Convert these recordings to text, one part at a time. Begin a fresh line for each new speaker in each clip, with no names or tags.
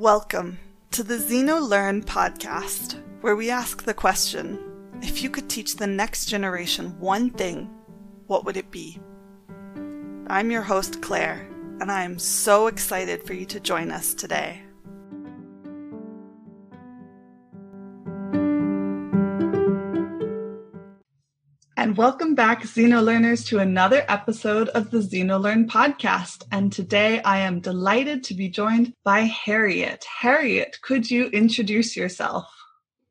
Welcome to the Xeno Learn podcast, where we ask the question if you could teach the next generation one thing, what would it be? I'm your host, Claire, and I am so excited for you to join us today. Welcome back, Xeno Learners, to another episode of the Xeno Learn podcast. And today I am delighted to be joined by Harriet. Harriet, could you introduce yourself?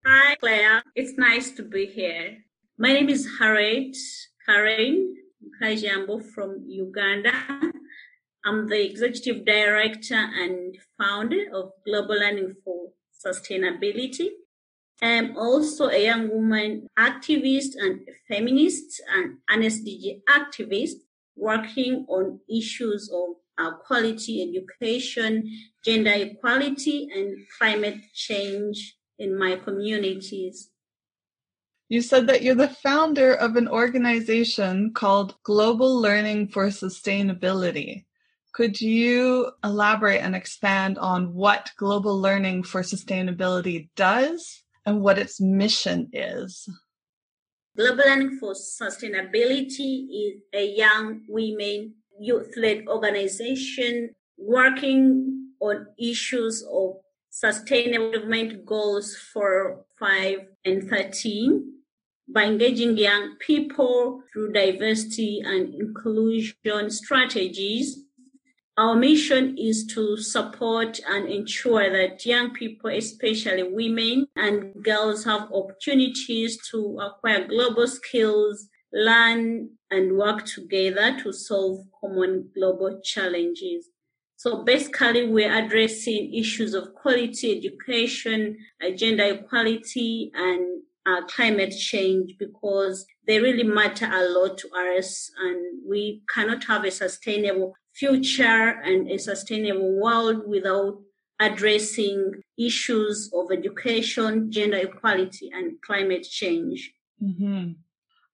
Hi, Claire. It's nice to be here. My name is Harriet Karen Kajambo from Uganda. I'm the executive director and founder of Global Learning for Sustainability I'm also a young woman activist and feminist and an SDG activist working on issues of uh, quality education, gender equality, and climate change in my communities.
You said that you're the founder of an organization called Global Learning for Sustainability. Could you elaborate and expand on what Global Learning for Sustainability does and what its mission is.
Global Learning for Sustainability is a young women youth-led organization working on issues of sustainable development goals for 5 and 13 by engaging young people through diversity and inclusion strategies our mission is to support and ensure that young people, especially women and girls, have opportunities to acquire global skills, learn and work together to solve common global challenges. So basically, we're addressing issues of quality education, gender equality, and uh, climate change because they really matter a lot to us and we cannot have a sustainable future and a sustainable world without addressing issues of education, gender equality, and climate change.
Mm-hmm.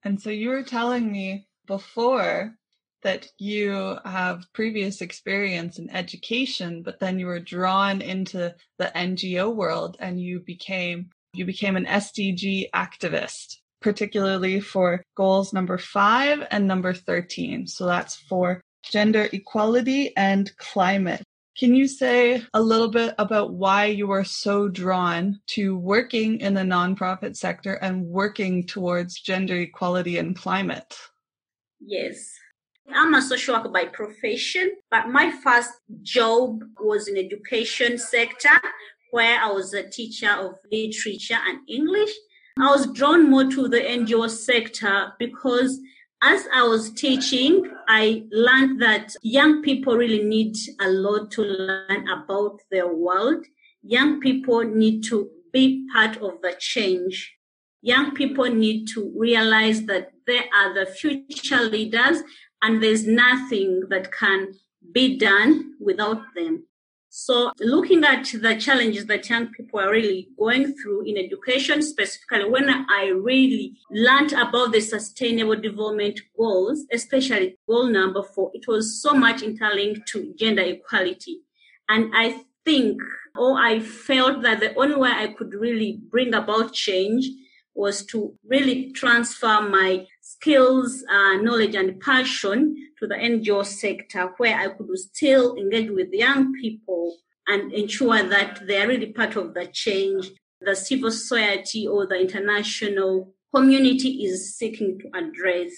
And so you were telling me before that you have previous experience in education, but then you were drawn into the NGO world and you became you became an SDG activist, particularly for goals number five and number 13. So that's for gender equality and climate. Can you say a little bit about why you are so drawn to working in the nonprofit sector and working towards gender equality and climate?
Yes. I'm a social worker by profession, but my first job was in education sector where I was a teacher of literature and English. I was drawn more to the NGO sector because as I was teaching, I learned that young people really need a lot to learn about their world. Young people need to be part of the change. Young people need to realize that they are the future leaders and there's nothing that can be done without them. So looking at the challenges that young people are really going through in education, specifically when I really learned about the sustainable development goals, especially goal number four, it was so much interlinked to gender equality. And I think, or I felt that the only way I could really bring about change was to really transfer my skills, uh, knowledge and passion to the NGO sector where I could still engage with young people and ensure that they are really part of the change the civil society or the international community is seeking to address.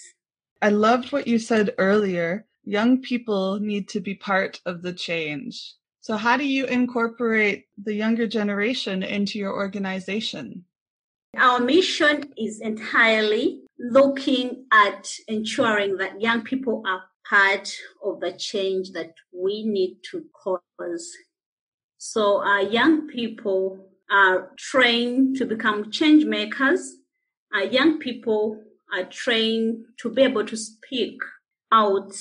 I loved what you said earlier. Young people need to be part of the change. So, how do you incorporate the younger generation into your organization?
Our mission is entirely looking at ensuring that young people are part of the change that we need to cause. So our young people are trained to become change makers. Our young people are trained to be able to speak out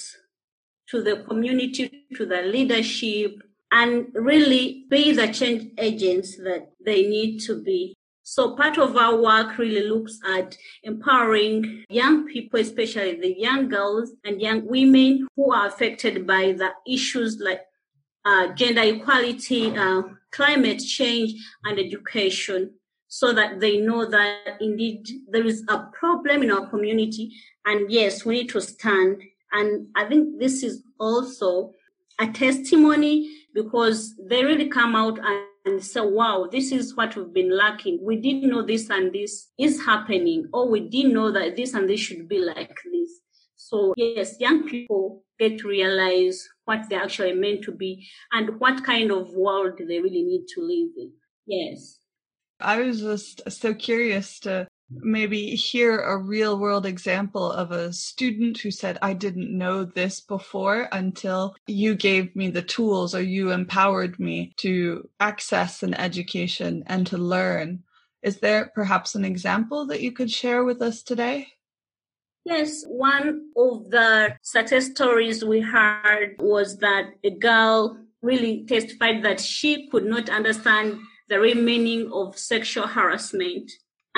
to the community, to the leadership, and really be the change agents that they need to be. So part of our work really looks at empowering young people, especially the young girls and young women who are affected by the issues like uh, gender equality, uh, climate change and education so that they know that indeed there is a problem in our community. And yes, we need to stand. And I think this is also a testimony because they really come out and say, wow, this is what we've been lacking. We didn't know this and this is happening, or we didn't know that this and this should be like this. So yes, young people get to realize what they're actually meant to be and what kind of world they really need to live in. Yes.
I was just so curious to maybe hear a real world example of a student who said, I didn't know this before until you gave me the tools or you empowered me to access an education and to learn. Is there perhaps an example that you could share with us today?
Yes, one of the success stories we heard was that a girl really testified that she could not understand the real meaning of sexual harassment.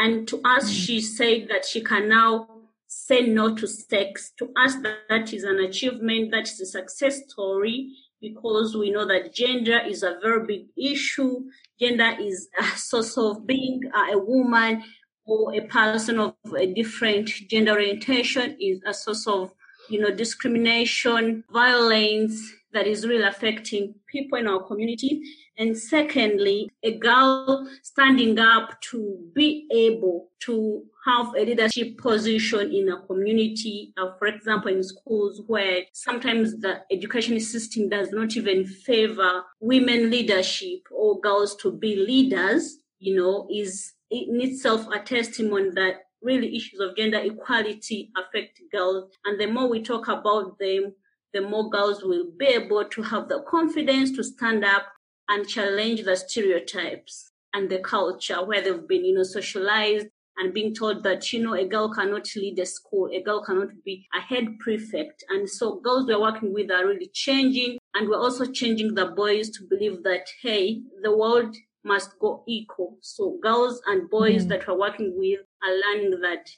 And to us, mm. she said that she can now say no to sex. To us, that is an achievement, that is a success story, because we know that gender is a very big issue. Gender is a source of being a woman or a person of a different gender orientation is a source of, you know, discrimination, violence that is really affecting people in our community. And secondly, a girl standing up to be able to have a leadership position in a community, uh, for example, in schools where sometimes the education system does not even favor women leadership or girls to be leaders, you know, is in itself a testimony that really issues of gender equality affect girls. And the more we talk about them, the more girls will be able to have the confidence to stand up and challenge the stereotypes and the culture where they've been, you know, socialized and being told that, you know, a girl cannot lead a school, a girl cannot be a head prefect. And so girls we're working with are really changing. And we're also changing the boys to believe that, hey, the world must go equal. So girls and boys mm. that we're working with are learning that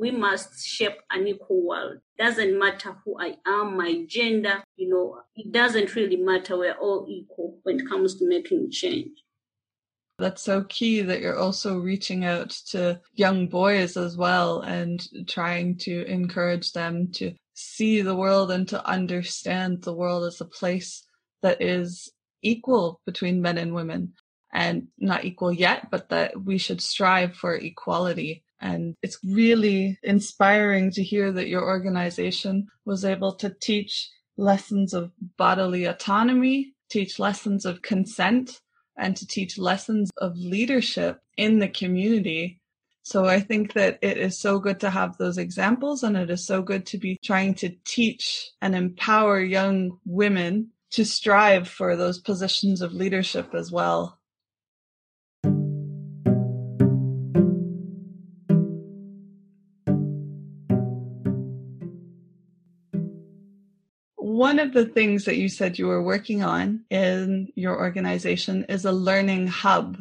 we must shape an equal world. Doesn't matter who I am, my gender, you know, it doesn't really matter. We're all equal when it comes to making change.
That's so key that you're also reaching out to young boys as well and trying to encourage them to see the world and to understand the world as a place that is equal between men and women and not equal yet, but that we should strive for equality and it's really inspiring to hear that your organization was able to teach lessons of bodily autonomy, teach lessons of consent, and to teach lessons of leadership in the community. So I think that it is so good to have those examples and it is so good to be trying to teach and empower young women to strive for those positions of leadership as well. One of the things that you said you were working on in your organization is a learning hub.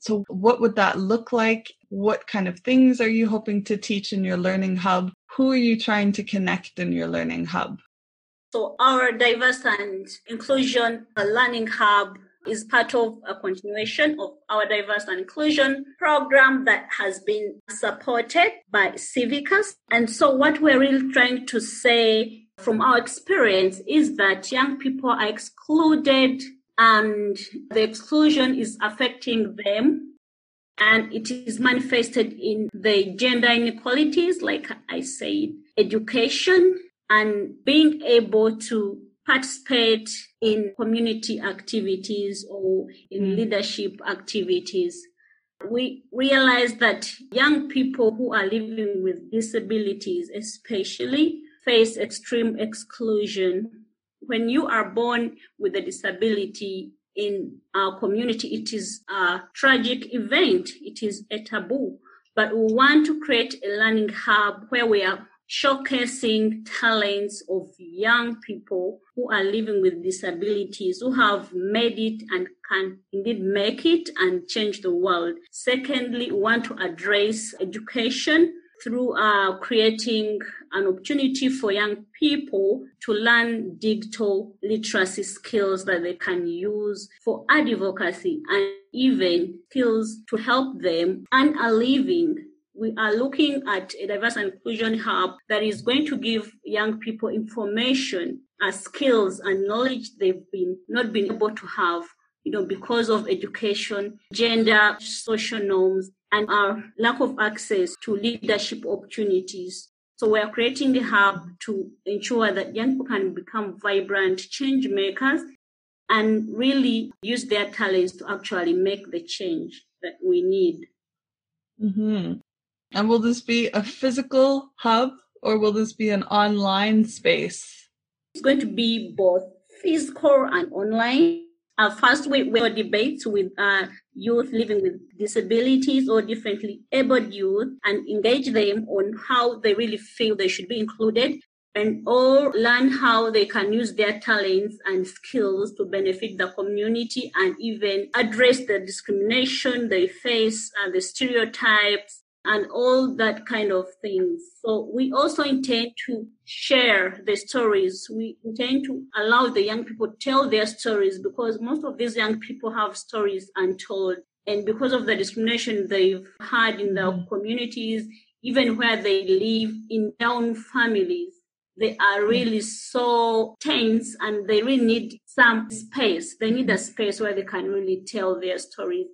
So, what would that look like? What kind of things are you hoping to teach in your learning hub? Who are you trying to connect in your learning hub?
So, our diverse and inclusion learning hub is part of a continuation of our diverse and inclusion program that has been supported by Civicus. And so, what we're really trying to say from our experience is that young people are excluded and the exclusion is affecting them and it is manifested in the gender inequalities like i said education and being able to participate in community activities or in mm. leadership activities we realize that young people who are living with disabilities especially face extreme exclusion. When you are born with a disability in our community, it is a tragic event. It is a taboo. But we want to create a learning hub where we are showcasing talents of young people who are living with disabilities, who have made it and can indeed make it and change the world. Secondly, we want to address education through uh, creating an opportunity for young people to learn digital literacy skills that they can use for advocacy and even skills to help them earn a living. We are looking at a diverse inclusion hub that is going to give young people information, uh, skills and knowledge they've been not been able to have, you know, because of education, gender, social norms, and our lack of access to leadership opportunities. So we are creating the hub to ensure that young people can become vibrant change makers and really use their talents to actually make the change that we need.
Mm-hmm. And will this be a physical hub or will this be an online space?
It's going to be both physical and online. Uh, first, we will debate with uh, youth living with disabilities or differently abled youth and engage them on how they really feel they should be included and all learn how they can use their talents and skills to benefit the community and even address the discrimination they face and the stereotypes and all that kind of things. So we also intend to share the stories. We intend to allow the young people tell their stories because most of these young people have stories untold. And because of the discrimination they've had in their mm-hmm. communities, even where they live in their own families, they are mm-hmm. really so tense and they really need some space. They need a space where they can really tell their stories.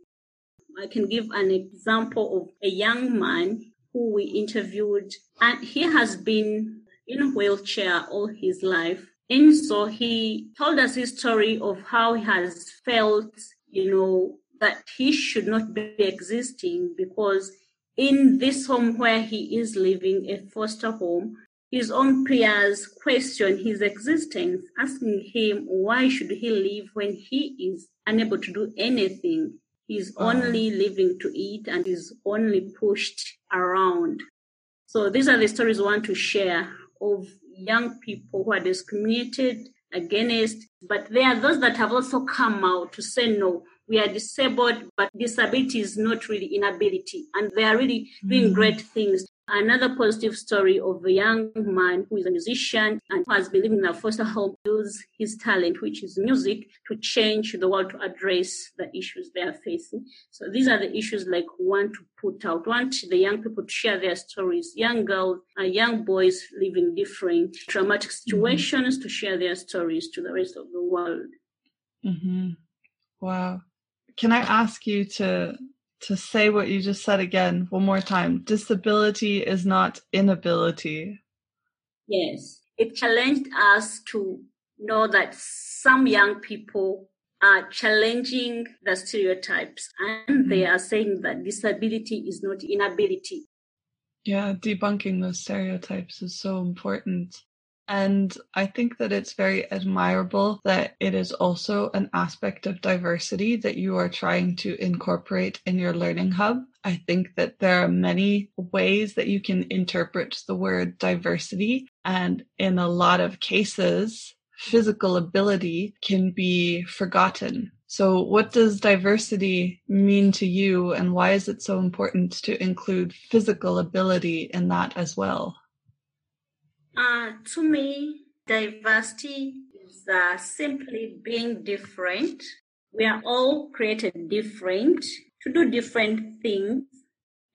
I can give an example of a young man who we interviewed, and he has been in a wheelchair all his life. And so he told us his story of how he has felt, you know, that he should not be existing because in this home where he is living, a foster home, his own peers question his existence, asking him why should he live when he is unable to do anything. He's only living to eat and is only pushed around. So these are the stories we want to share of young people who are discriminated against, but there are those that have also come out to say no. We are disabled, but disability is not really inability. And they are really doing mm-hmm. great things Another positive story of a young man who is a musician and who has been living in a foster home use his talent, which is music, to change the world to address the issues they are facing. So these are the issues like we want to put out. We want the young people to share their stories, young girls and young boys living different traumatic mm-hmm. situations to share their stories to the rest of the world.
Mm-hmm. Wow. Can I ask you to to say what you just said again one more time. Disability is not inability.
Yes. It challenged us to know that some young people are challenging the stereotypes and mm-hmm. they are saying that disability is not inability.
Yeah, debunking those stereotypes is so important. And I think that it's very admirable that it is also an aspect of diversity that you are trying to incorporate in your learning hub. I think that there are many ways that you can interpret the word diversity. And in a lot of cases, physical ability can be forgotten. So what does diversity mean to you and why is it so important to include physical ability in that as well?
Uh, to me, diversity is uh, simply being different. We are all created different to do different things.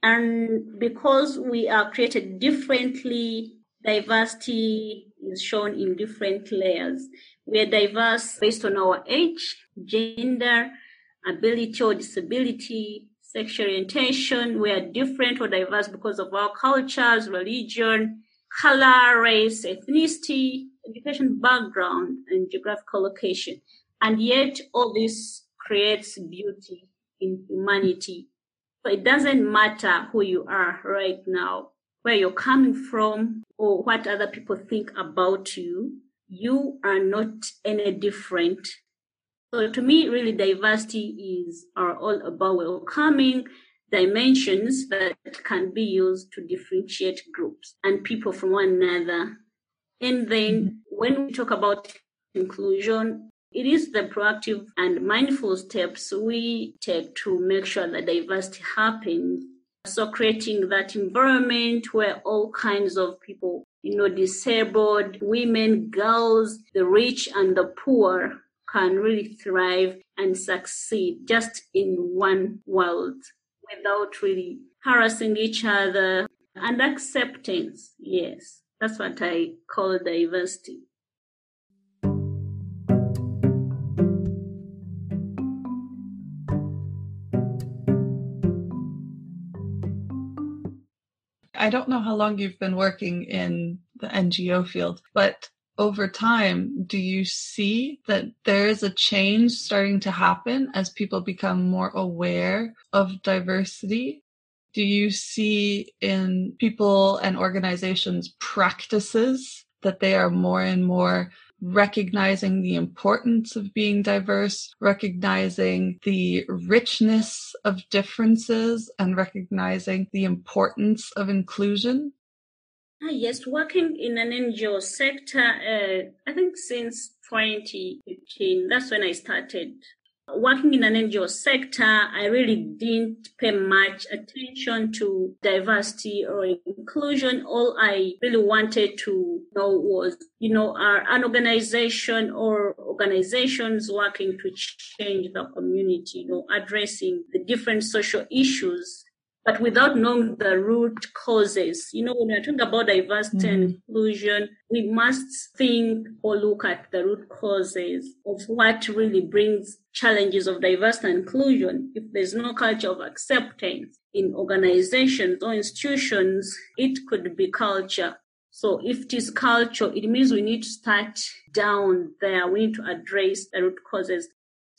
And because we are created differently, diversity is shown in different layers. We are diverse based on our age, gender, ability or disability, sexual orientation. We are different or diverse because of our cultures, religion, color, race, ethnicity, education background, and geographical location. And yet all this creates beauty in humanity. So it doesn't matter who you are right now, where you're coming from, or what other people think about you. You are not any different. So to me, really diversity is are all about welcoming, dimensions that can be used to differentiate groups and people from one another. And then when we talk about inclusion, it is the proactive and mindful steps we take to make sure that diversity happens. So creating that environment where all kinds of people, you know, disabled, women, girls, the rich and the poor can really thrive and succeed just in one world without really harassing each other and acceptance. Yes, that's what I call diversity.
I don't know how long you've been working in the NGO field, but over time, do you see that there is a change starting to happen as people become more aware of diversity? Do you see in people and organizations practices that they are more and more recognizing the importance of being diverse, recognizing the richness of differences, and recognizing the importance of inclusion?
Ah, yes, working in an NGO sector, uh, I think since 2015, that's when I started Working in an NGO sector, I really didn't pay much attention to diversity or inclusion. All I really wanted to know was, you know, are an organization or organizations working to change the community, you know, addressing the different social issues but without knowing the root causes. You know, when we're talking about diversity mm-hmm. and inclusion, we must think or look at the root causes of what really brings challenges of diversity and inclusion. If there's no culture of acceptance in organizations or institutions, it could be culture. So if it is culture, it means we need to start down there. We need to address the root causes.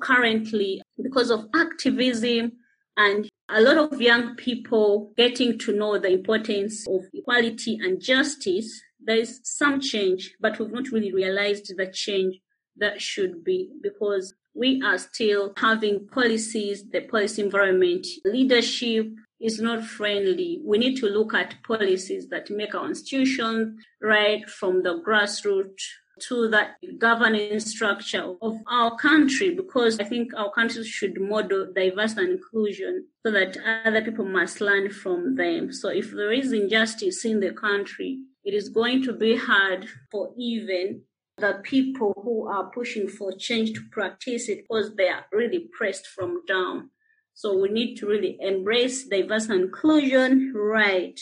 Currently, because of activism and a lot of young people getting to know the importance of equality and justice, there is some change, but we've not really realized the change that should be because we are still having policies, the policy environment, leadership is not friendly. We need to look at policies that make our institutions right from the grassroots to the governing structure of our country because I think our country should model diversity and inclusion so that other people must learn from them. So if there is injustice in the country, it is going to be hard for even the people who are pushing for change to practice it because they are really pressed from down. So we need to really embrace diversity and inclusion right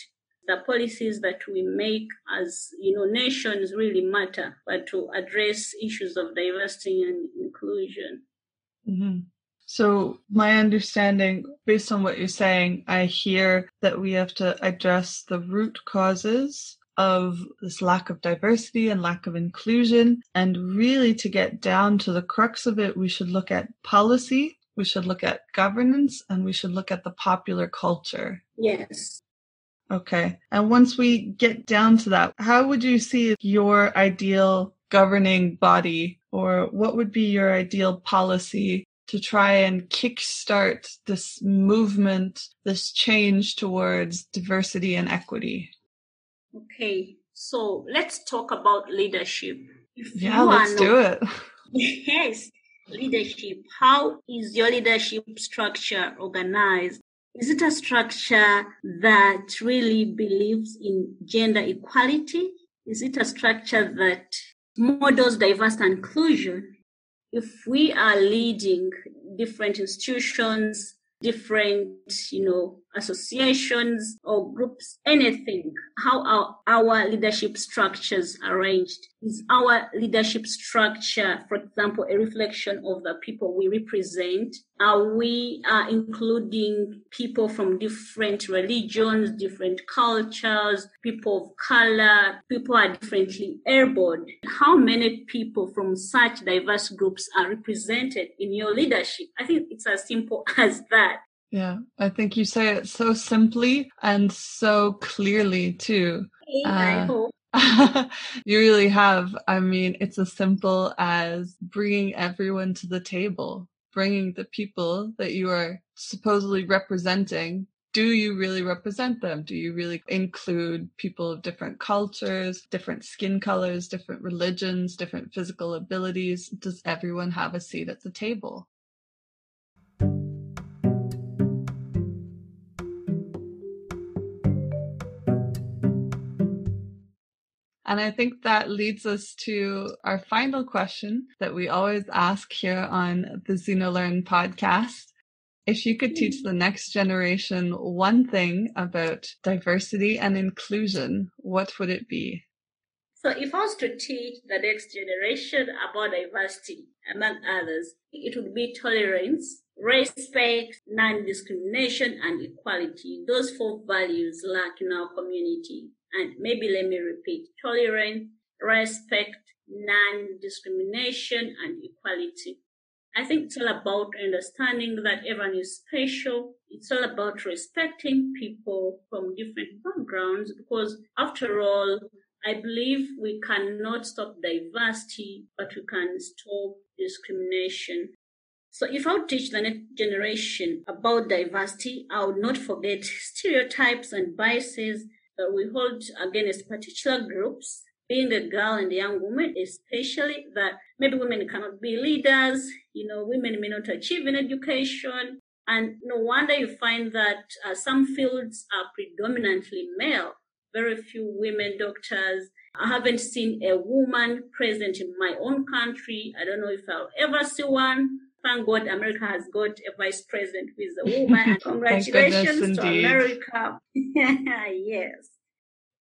the policies that we make as you know nations really matter, but to address issues of diversity and inclusion.
Mm-hmm. So, my understanding, based on what you're saying, I hear that we have to address the root causes of this lack of diversity and lack of inclusion. And really, to get down to the crux of it, we should look at policy, we should look at governance, and we should look at the popular culture.
Yes.
Okay. And once we get down to that, how would you see your ideal governing body or what would be your ideal policy to try and kickstart this movement, this change towards diversity and equity?
Okay. So let's talk about leadership.
If yeah, let's not, do it.
yes. Leadership. How is your leadership structure organized? Is it a structure that really believes in gender equality? Is it a structure that models diversity and inclusion? If we are leading different institutions, different, you know, associations or groups, anything, how are our leadership structures arranged? Is our leadership structure, for example, a reflection of the people we represent? Are we uh, including people from different religions, different cultures, people of color, people are differently abled? How many people from such diverse groups are represented in your leadership? I think it's as simple as that.
Yeah, I think you say it so simply and so clearly too.
Uh,
you really have. I mean, it's as simple as bringing everyone to the table, bringing the people that you are supposedly representing. Do you really represent them? Do you really include people of different cultures, different skin colors, different religions, different physical abilities? Does everyone have a seat at the table? And I think that leads us to our final question that we always ask here on the XenoLearn podcast. If you could teach mm-hmm. the next generation one thing about diversity and inclusion, what would it be?
So if I was to teach the next generation about diversity, among others, it would be tolerance, respect, non-discrimination, and equality. Those four values lack in our community. And maybe let me repeat, tolerance, respect, non-discrimination, and equality. I think it's all about understanding that everyone is special. It's all about respecting people from different backgrounds because after all, I believe we cannot stop diversity, but we can stop discrimination. So if I teach the next generation about diversity, I would not forget stereotypes and biases that we hold against particular groups being a girl and a young woman, especially that maybe women cannot be leaders, you know, women may not achieve in education. And no wonder you find that uh, some fields are predominantly male, very few women doctors. I haven't seen a woman present in my own country. I don't know if I'll ever see one. Thank God America has got a vice president who is a woman. And congratulations to America. yes.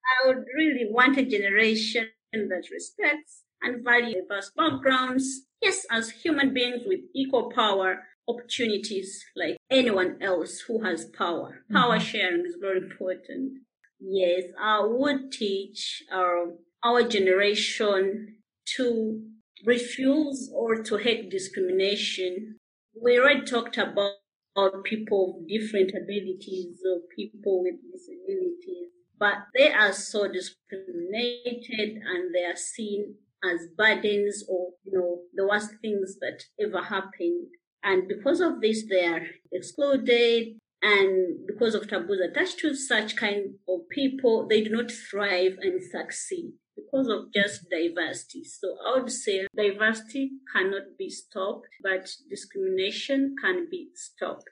I would really want a generation that respects and values diverse backgrounds. Yes, as human beings with equal power, opportunities like anyone else who has power. Power mm-hmm. sharing is very important. Yes, I would teach our, our generation to refuse or to hate discrimination. We already talked about, about people of different abilities or people with disabilities but they are so discriminated and they are seen as burdens or you know the worst things that ever happened. And because of this they are excluded. And because of taboos attached to such kind of people they do not thrive and succeed because of just diversity so i would say diversity cannot be stopped but discrimination can be stopped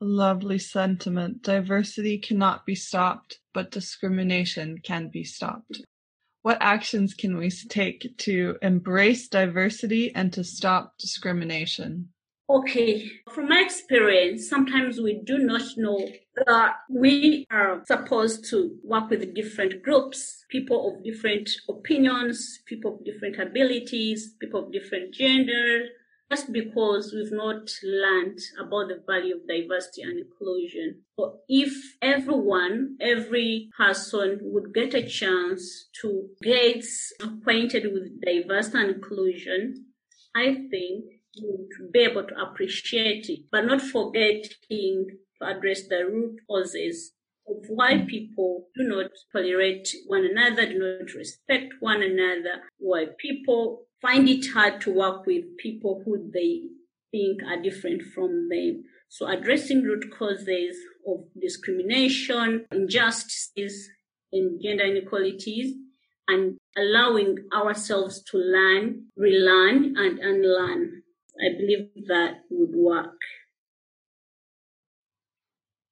Lovely sentiment. Diversity cannot be stopped, but discrimination can be stopped. What actions can we take to embrace diversity and to stop discrimination?
Okay, from my experience, sometimes we do not know that we are supposed to work with different groups, people of different opinions, people of different abilities, people of different gender, just because we've not learned about the value of diversity and inclusion. But if everyone, every person would get a chance to get acquainted with diversity and inclusion, I think would be able to appreciate it, but not forgetting to address the root causes of why people do not tolerate one another, do not respect one another, why people find it hard to work with people who they think are different from them. So addressing root causes of discrimination, injustices, and gender inequalities, and allowing ourselves to learn, relearn, and unlearn. I believe that would work.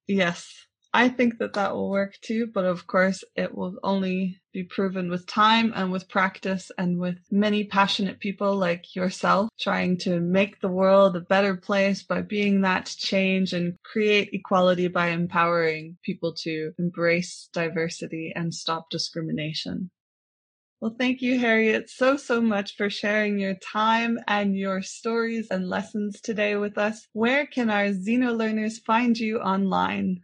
Yes, I think that that will work too, but of course it will only be proven with time and with practice and with many passionate people like yourself trying to make the world a better place by being that change and create equality by empowering people to embrace diversity and stop discrimination. Well, thank you, Harriet, so, so much for sharing your time and your stories and lessons today with us. Where can our Xeno learners find you online?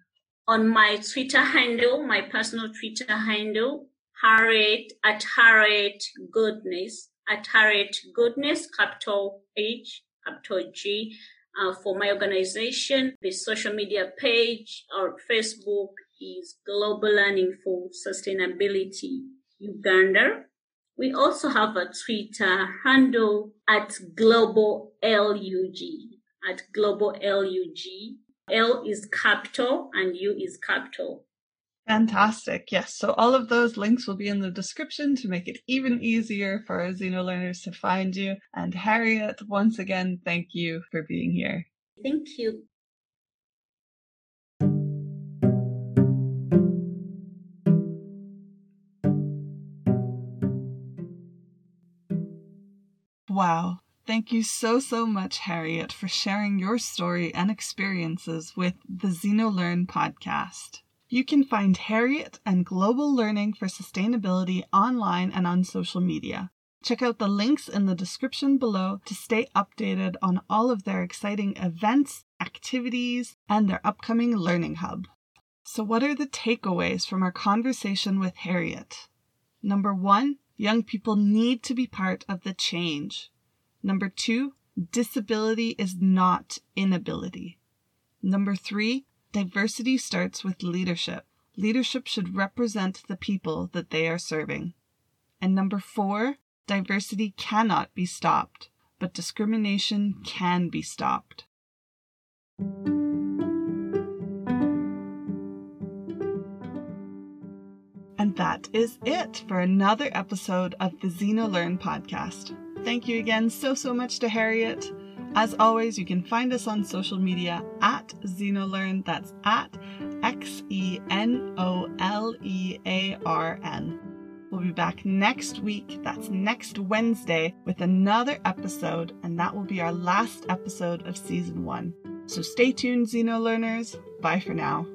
on my Twitter handle, my personal Twitter handle, Harriet at Harriet Goodness, at Harriet Goodness, capital H, capital G. Uh, for my organization, the social media page or Facebook is Global Learning for Sustainability Uganda. We also have a Twitter handle at Global LUG, at Global LUG. L is capital and U is capital.
Fantastic. Yes. So all of those links will be in the description to make it even easier for our Xeno learners to find you. And Harriet, once again, thank you for being here.
Thank you.
Wow. Thank you so, so much, Harriet, for sharing your story and experiences with the XenoLearn podcast. You can find Harriet and Global Learning for Sustainability online and on social media. Check out the links in the description below to stay updated on all of their exciting events, activities, and their upcoming Learning Hub. So, what are the takeaways from our conversation with Harriet? Number one, young people need to be part of the change. Number two, disability is not inability. Number three, diversity starts with leadership. Leadership should represent the people that they are serving. And number four, diversity cannot be stopped, but discrimination can be stopped. That is it for another episode of the XenoLearn podcast. Thank you again so, so much to Harriet. As always, you can find us on social media at XenoLearn. That's at X E N O L E A R N. We'll be back next week. That's next Wednesday with another episode, and that will be our last episode of season one. So stay tuned, Xeno Learners. Bye for now.